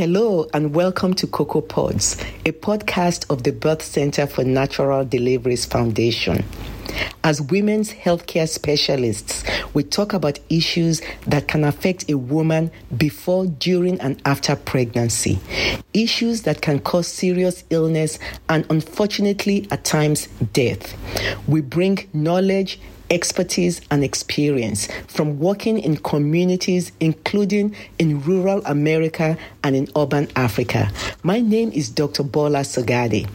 Hello and welcome to Cocoa Pods, a podcast of the Birth Center for Natural Deliveries Foundation. As women's healthcare specialists, we talk about issues that can affect a woman before, during, and after pregnancy. Issues that can cause serious illness and, unfortunately, at times, death. We bring knowledge, expertise and experience from working in communities, including in rural America and in urban Africa. My name is Dr. Bola Sagadi.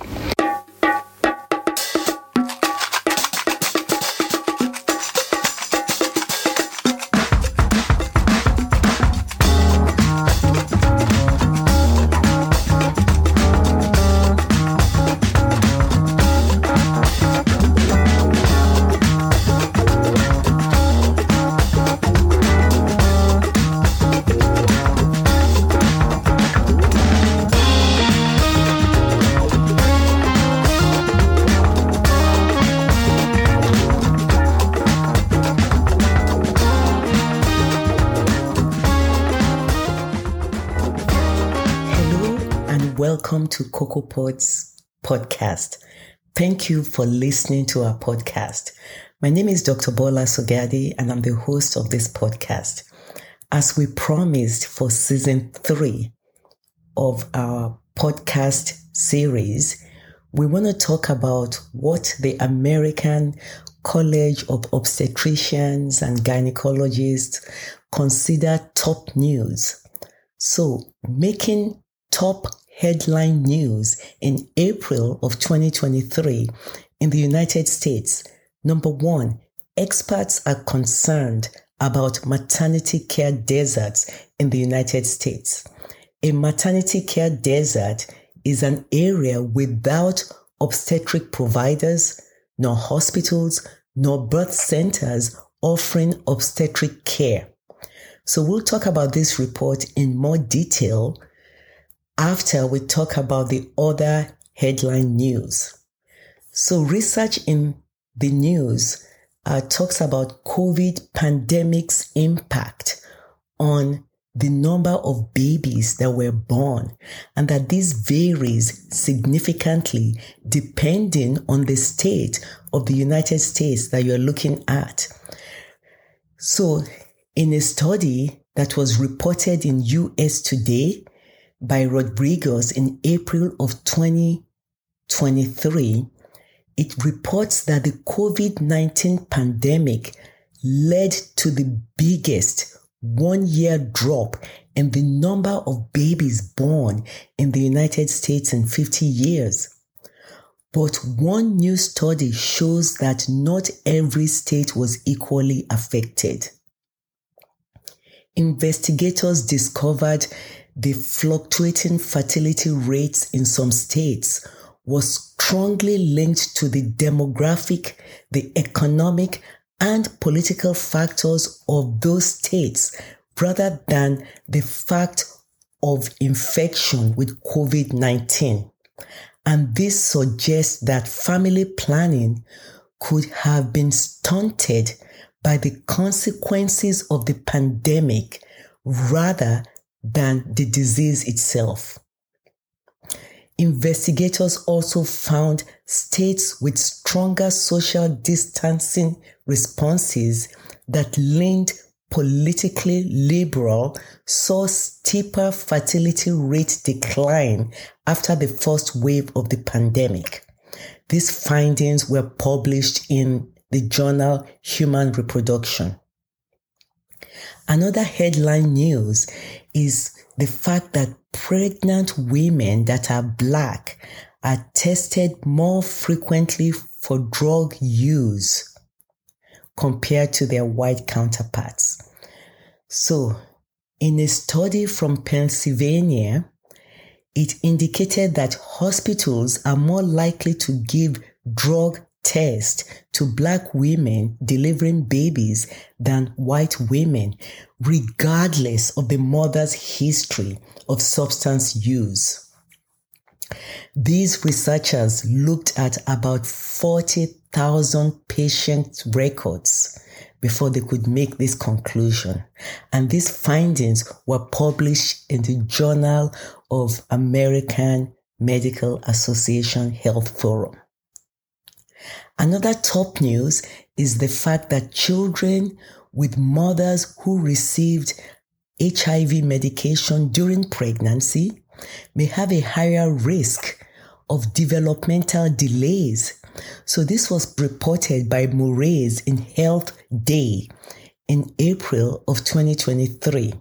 To Cocoa Pods podcast. Thank you for listening to our podcast. My name is Dr. Bola Sogadi and I'm the host of this podcast. As we promised for season three of our podcast series, we want to talk about what the American College of Obstetricians and Gynecologists consider top news. So, making top headline news in April of 2023 in the United States. Number one, experts are concerned about maternity care deserts in the United States. A maternity care desert is an area without obstetric providers, nor hospitals, nor birth centers offering obstetric care. So we'll talk about this report in more detail after we talk about the other headline news. So, research in the news uh, talks about COVID pandemic's impact on the number of babies that were born and that this varies significantly depending on the state of the United States that you're looking at. So in a study that was reported in US Today, by Rodriguez in April of 2023, it reports that the COVID-19 pandemic led to the biggest one year drop in the number of babies born in the United States in 50 years. But one new study shows that not every state was equally affected. Investigators discovered the fluctuating fertility rates in some states was strongly linked to the demographic, the economic, and political factors of those states rather than the fact of infection with COVID 19. And this suggests that family planning could have been stunted by the consequences of the pandemic rather than the disease itself. Investigators also found states with stronger social distancing responses that leaned politically liberal saw steeper fertility rate decline after the first wave of the pandemic. These findings were published in the journal Human Reproduction. Another headline news is the fact that pregnant women that are black are tested more frequently for drug use compared to their white counterparts. So, in a study from Pennsylvania, it indicated that hospitals are more likely to give drug test to black women delivering babies than white women, regardless of the mother's history of substance use. These researchers looked at about 40,000 patient records before they could make this conclusion. And these findings were published in the Journal of American Medical Association Health Forum. Another top news is the fact that children with mothers who received HIV medication during pregnancy may have a higher risk of developmental delays. So this was reported by Moraes in Health Day in April of 2023,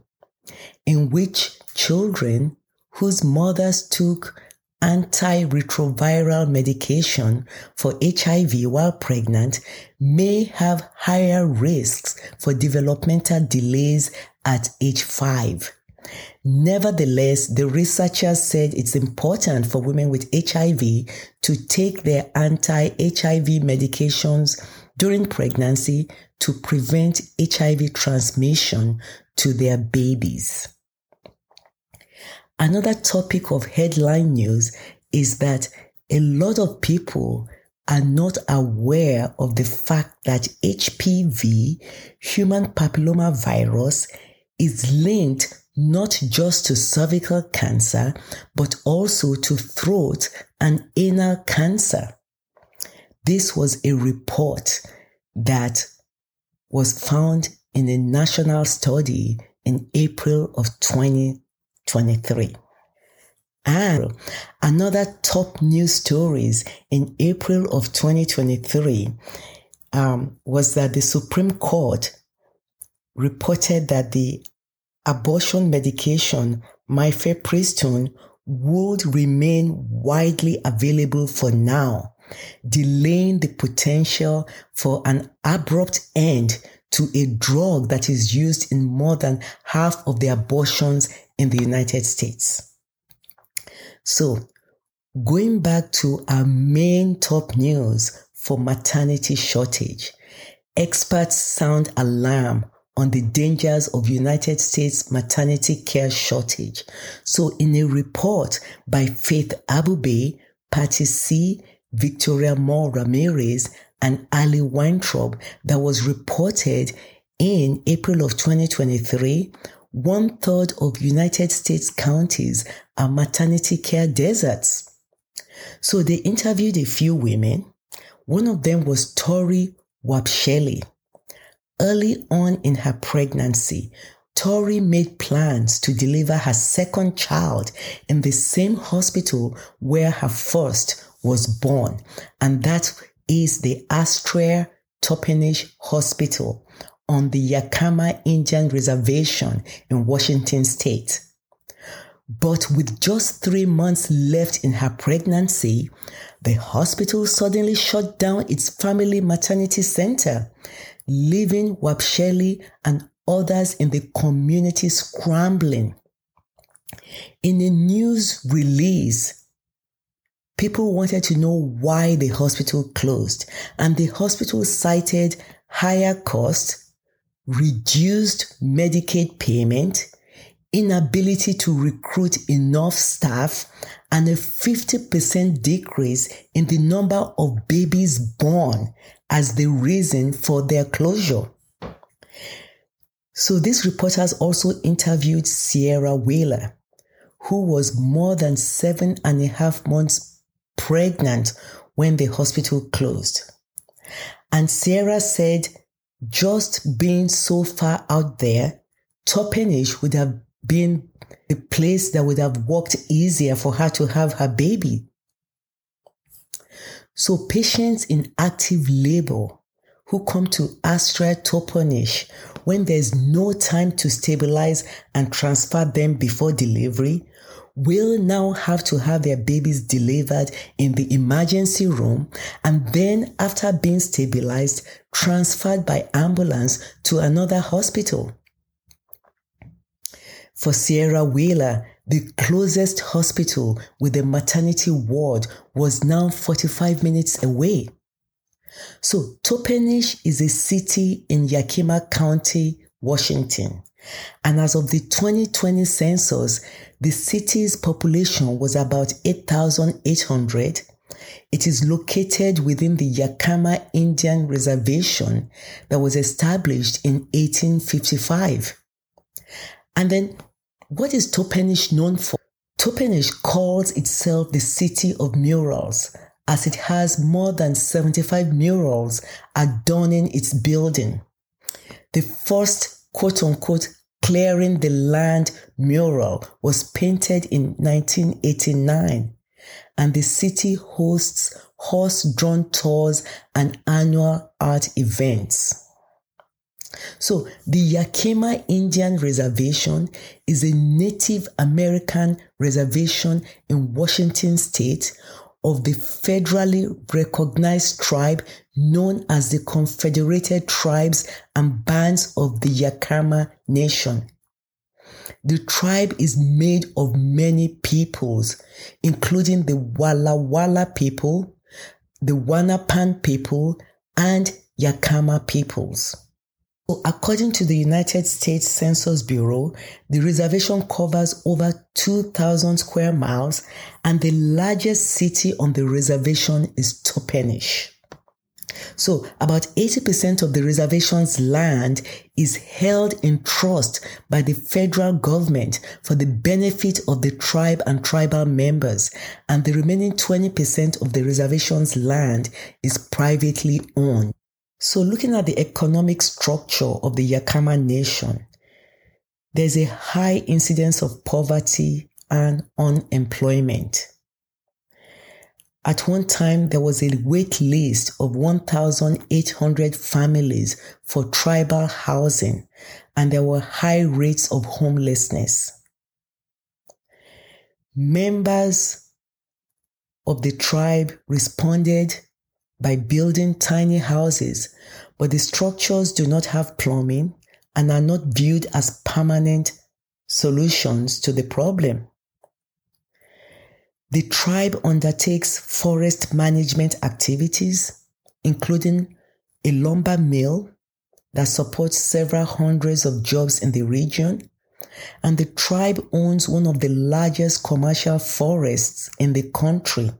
in which children whose mothers took antiretroviral medication for HIV while pregnant may have higher risks for developmental delays at age 5. Nevertheless, the researchers said it's important for women with HIV to take their anti-HIV medications during pregnancy to prevent HIV transmission to their babies. Another topic of headline news is that a lot of people are not aware of the fact that HPV, human papilloma virus, is linked not just to cervical cancer, but also to throat and anal cancer. This was a report that was found in a national study in April of 2023. And another top news stories in April of 2023 um, was that the Supreme Court reported that the abortion medication mifepristone would remain widely available for now, delaying the potential for an abrupt end to a drug that is used in more than half of the abortions in the United States. So, going back to our main top news for maternity shortage, experts sound alarm on the dangers of United States maternity care shortage. So in a report by Faith Abubey, Patty C., Victoria Moore Ramirez, and Ali Weintraub that was reported in April of 2023, one third of United States counties are maternity care deserts. So they interviewed a few women. One of them was Tori Wapsheli. Early on in her pregnancy, Tori made plans to deliver her second child in the same hospital where her first was born, and that is the Astria Toppenish Hospital on the Yakama Indian Reservation in Washington State. But with just three months left in her pregnancy, the hospital suddenly shut down its family maternity center leaving Wapsheli and others in the community scrambling. In a news release, people wanted to know why the hospital closed, and the hospital cited higher costs, reduced Medicaid payment, inability to recruit enough staff, and a 50% decrease in the number of babies born as the reason for their closure. So these reporters also interviewed Sierra Wheeler, who was more than seven and a half months pregnant when the hospital closed. And Sierra said, just being so far out there, Toppenish would have been the place that would have worked easier for her to have her baby. So patients in active labor who come to Astria Toppenish when there's no time to stabilize and transfer them before delivery will now have to have their babies delivered in the emergency room and then after being stabilized transferred by ambulance to another hospital. For Sierra Wheeler, the closest hospital with a maternity ward was now 45 minutes away. So Toppenish is a city in Yakima County, Washington. And as of the 2020 census, the city's population was about 8,800 It is located within the Yakama Indian Reservation that was established in 1855. And then, what is Toppenish known for? Toppenish calls itself the city of murals as it has more than 75 murals adorning its building. The first quote unquote clearing the land mural was painted in 1989 and the city hosts horse-drawn tours and annual art events. So the Yakama Indian Reservation is a Native American reservation in Washington state of the federally recognized tribe known as the Confederated Tribes and Bands of the Yakama Nation. The tribe is made of many peoples, including the Walla Walla people, the Wanapum people, and Yakama peoples. So according to the United States Census Bureau, the reservation covers over 2,000 square miles and the largest city on the reservation is Toppenish. So about 80% of the reservation's land is held in trust by the federal government for the benefit of the tribe and tribal members, and the remaining 20% of the reservation's land is privately owned. So, looking at the economic structure of the Yakama Nation, there's a high incidence of poverty and unemployment. At one time, there was a wait list of 1,800 families for tribal housing, and there were high rates of homelessness. Members of the tribe responded by building tiny houses, but the structures do not have plumbing and are not viewed as permanent solutions to the problem. The tribe undertakes forest management activities, including a lumber mill that supports several hundreds of jobs in the region. And the tribe owns one of the largest commercial forests in the country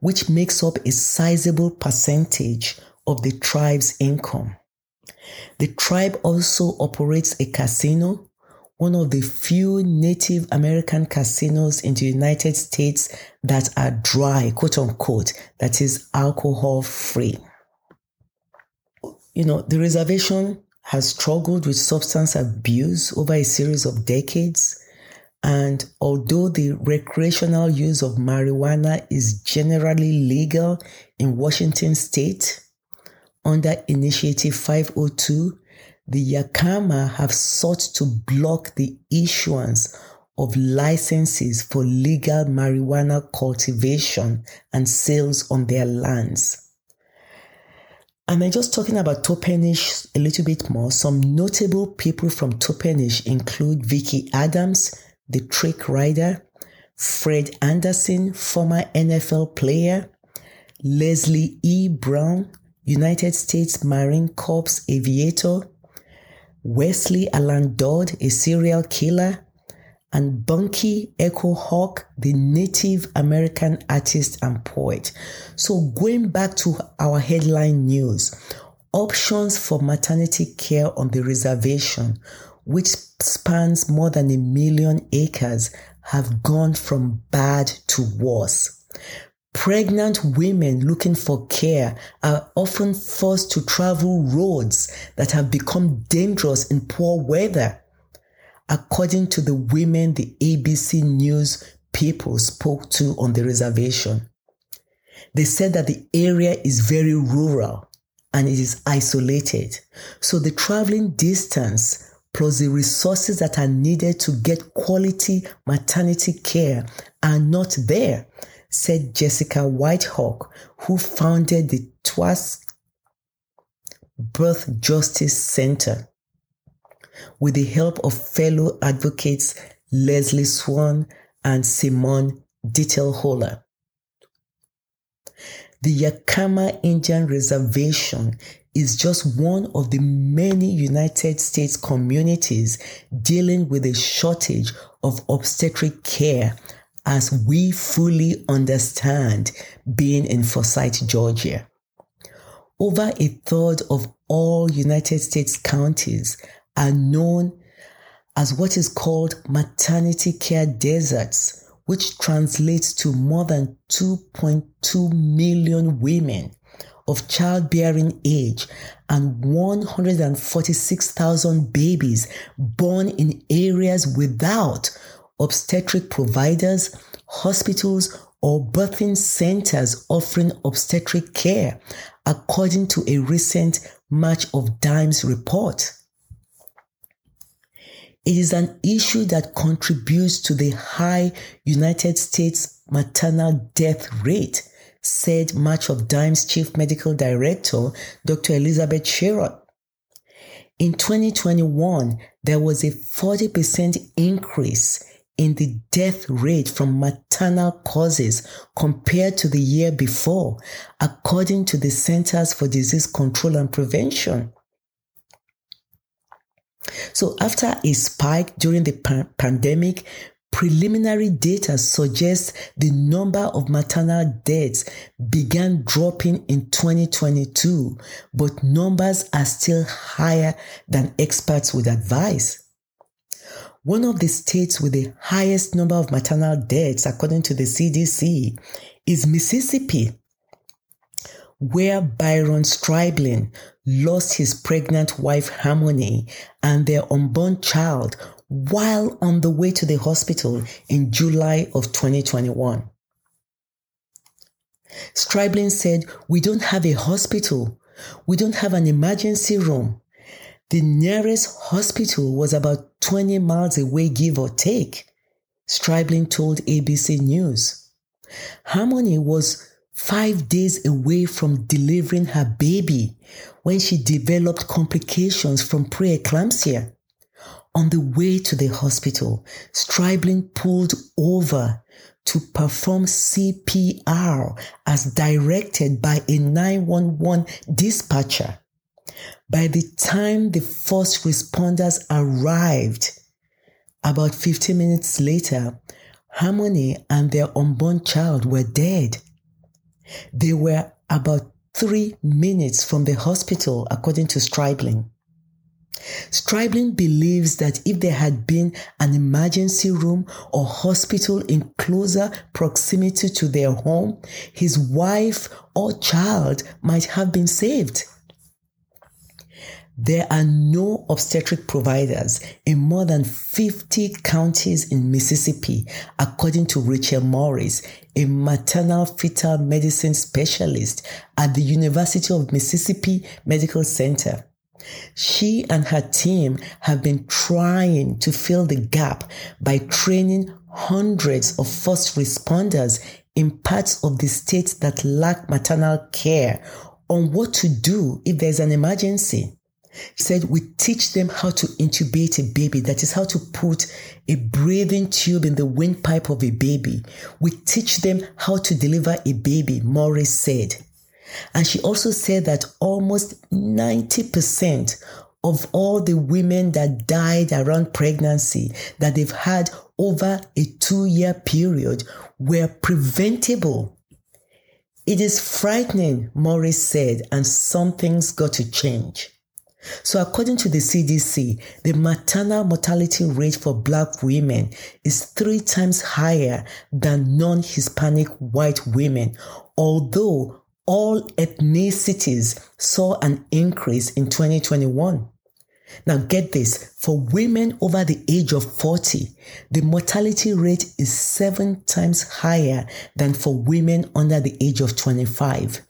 which makes up a sizable percentage of the tribe's income. The tribe also operates a casino, one of the few Native American casinos in the United States that are dry, quote unquote, that is alcohol free. You know, the reservation has struggled with substance abuse over a series of decades and although the recreational use of marijuana is generally legal in Washington state, under Initiative 502, the Yakama have sought to block the issuance of licenses for legal marijuana cultivation and sales on their lands. And then just talking about Toppenish a little bit more, some notable people from Toppenish include Vicky Adams, the trick rider, Fred Anderson, former NFL player, Leslie E. Brown, United States Marine Corps aviator, Wesley Alan Dodd, a serial killer, and Bunky Echo Hawk, the Native American artist and poet. So going back to our headline news, options for maternity care on the reservation which spans more than a million acres, have gone from bad to worse. Pregnant women looking for care are often forced to travel roads that have become dangerous in poor weather. According to the women the ABC News people spoke to on the reservation, they said that the area is very rural and it is isolated. So the traveling distance plus the resources that are needed to get quality maternity care are not there, said Jessica Whitehawk, who founded the Twas Birth Justice Center. With the help of fellow advocates Leslie Swan and Simone Dittelholer. The Yakama Indian Reservation is just one of the many United States communities dealing with a shortage of obstetric care as we fully understand being in Forsyth, Georgia. Over a third of all United States counties are known as what is called maternity care deserts, which translates to more than 2.2 million women of childbearing age and 146,000 babies born in areas without obstetric providers, hospitals, or birthing centers offering obstetric care, according to a recent March of Dimes report. It is an issue that contributes to the high United States maternal death rate, said March of Dimes Chief Medical Director Dr. Elizabeth Cherot. In 2021, there was a 40% increase in the death rate from maternal causes compared to the year before, according to the Centers for Disease Control and Prevention. So, after a spike during the pa- pandemic, preliminary data suggests the number of maternal deaths began dropping in 2022, but numbers are still higher than experts would advise. One of the states with the highest number of maternal deaths, according to the CDC, is Mississippi, where Byron Stribling lost his pregnant wife Harmony and their unborn child while on the way to the hospital in July of 2021. Stribling said, We don't have a hospital. We don't have an emergency room. The nearest hospital was about 20 miles away, give or take, Stribling told ABC News. Harmony was five days away from delivering her baby when she developed complications from preeclampsia. On the way to the hospital, Stribling pulled over to perform CPR as directed by a 911 dispatcher. By the time the first responders arrived, about 15 minutes later, Harmony and their unborn child were dead. They were about three minutes from the hospital, according to Stribling. Stribling believes that if there had been an emergency room or hospital in closer proximity to their home, his wife or child might have been saved. There are no obstetric providers in more than 50 counties in Mississippi, according to Rachel Morris, a maternal fetal medicine specialist at the University of Mississippi Medical Center. She and her team have been trying to fill the gap by training hundreds of first responders in parts of the state that lack maternal care on what to do if there's an emergency said we teach them how to intubate a baby. That is how to put a breathing tube in the windpipe of a baby. We teach them how to deliver a baby, Morris said. And she also said that almost 90% of all the women that died around pregnancy that they've had over a two year period were preventable. It is frightening, Morris said, and something's got to change. So, according to the CDC, the maternal mortality rate for Black women is three times higher than non Hispanic white women, although all ethnicities saw an increase in 2021. Now, get this for women over the age of 40, the mortality rate is seven times higher than for women under the age of 25.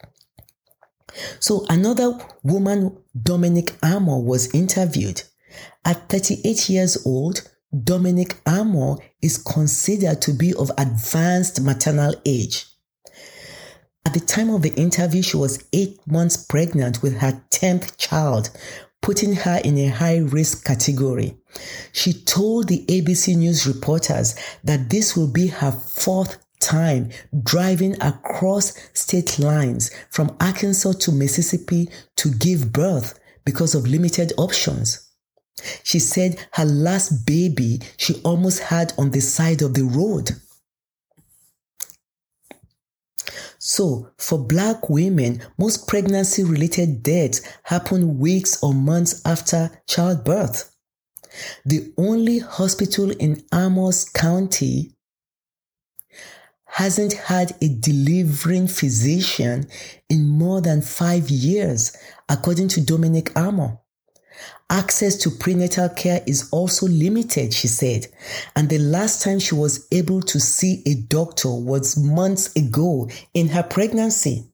So another woman, Dominic Armour, was interviewed. At 38 years old, Dominic Armour is considered to be of advanced maternal age. At the time of the interview, she was eight months pregnant with her 10th child, putting her in a high risk category. She told the ABC News reporters that this will be her fourth time driving across state lines from Arkansas to Mississippi to give birth because of limited options. She said her last baby she almost had on the side of the road. So, for black women, most pregnancy related deaths happen weeks or months after childbirth. The only hospital in Amos County hasn't had a delivering physician in more than five years, according to Dominic Armour. Access to prenatal care is also limited, she said. And the last time she was able to see a doctor was months ago in her pregnancy.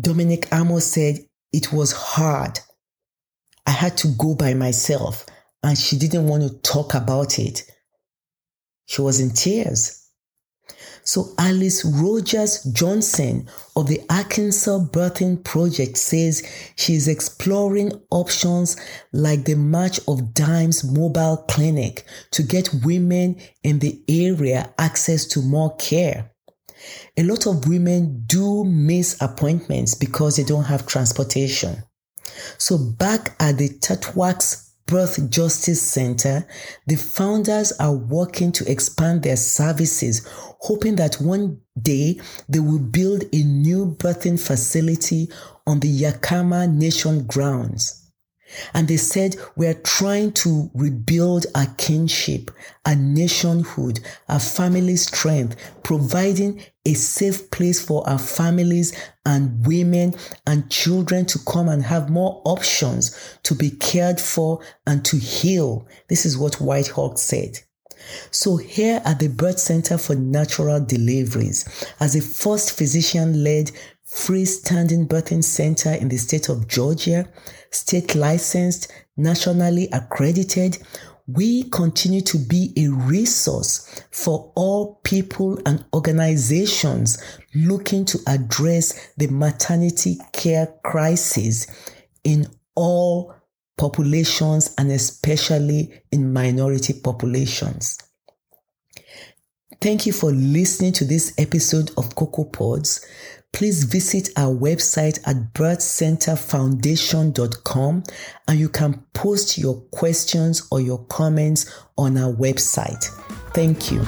Dominic Amos said it was hard. I had to go by myself and she didn't want to talk about it. She was in tears. So Alice Rogers Johnson of the Arkansas Birthing Project says she is exploring options like the March of Dimes mobile clinic to get women in the area access to more care. A lot of women do miss appointments because they don't have transportation. So back at the Tatwax Birth Justice Center, the founders are working to expand their services, hoping that one day they will build a new birthing facility on the Yakama Nation grounds. And they said, we're trying to rebuild our kinship, our nationhood, our family strength, providing a safe place for our families and women and children to come and have more options to be cared for and to heal. This is what White Hawk said. So here at the Birth Center for Natural Deliveries, as a first physician-led freestanding birthing center in the state of Georgia, state licensed, nationally accredited, we continue to be a resource for all people and organizations looking to address the maternity care crisis in all populations and especially in minority populations. Thank you for listening to this episode of Cocoa Pods please visit our website at birthcenterfoundation.com and you can post your questions or your comments on our website. Thank you.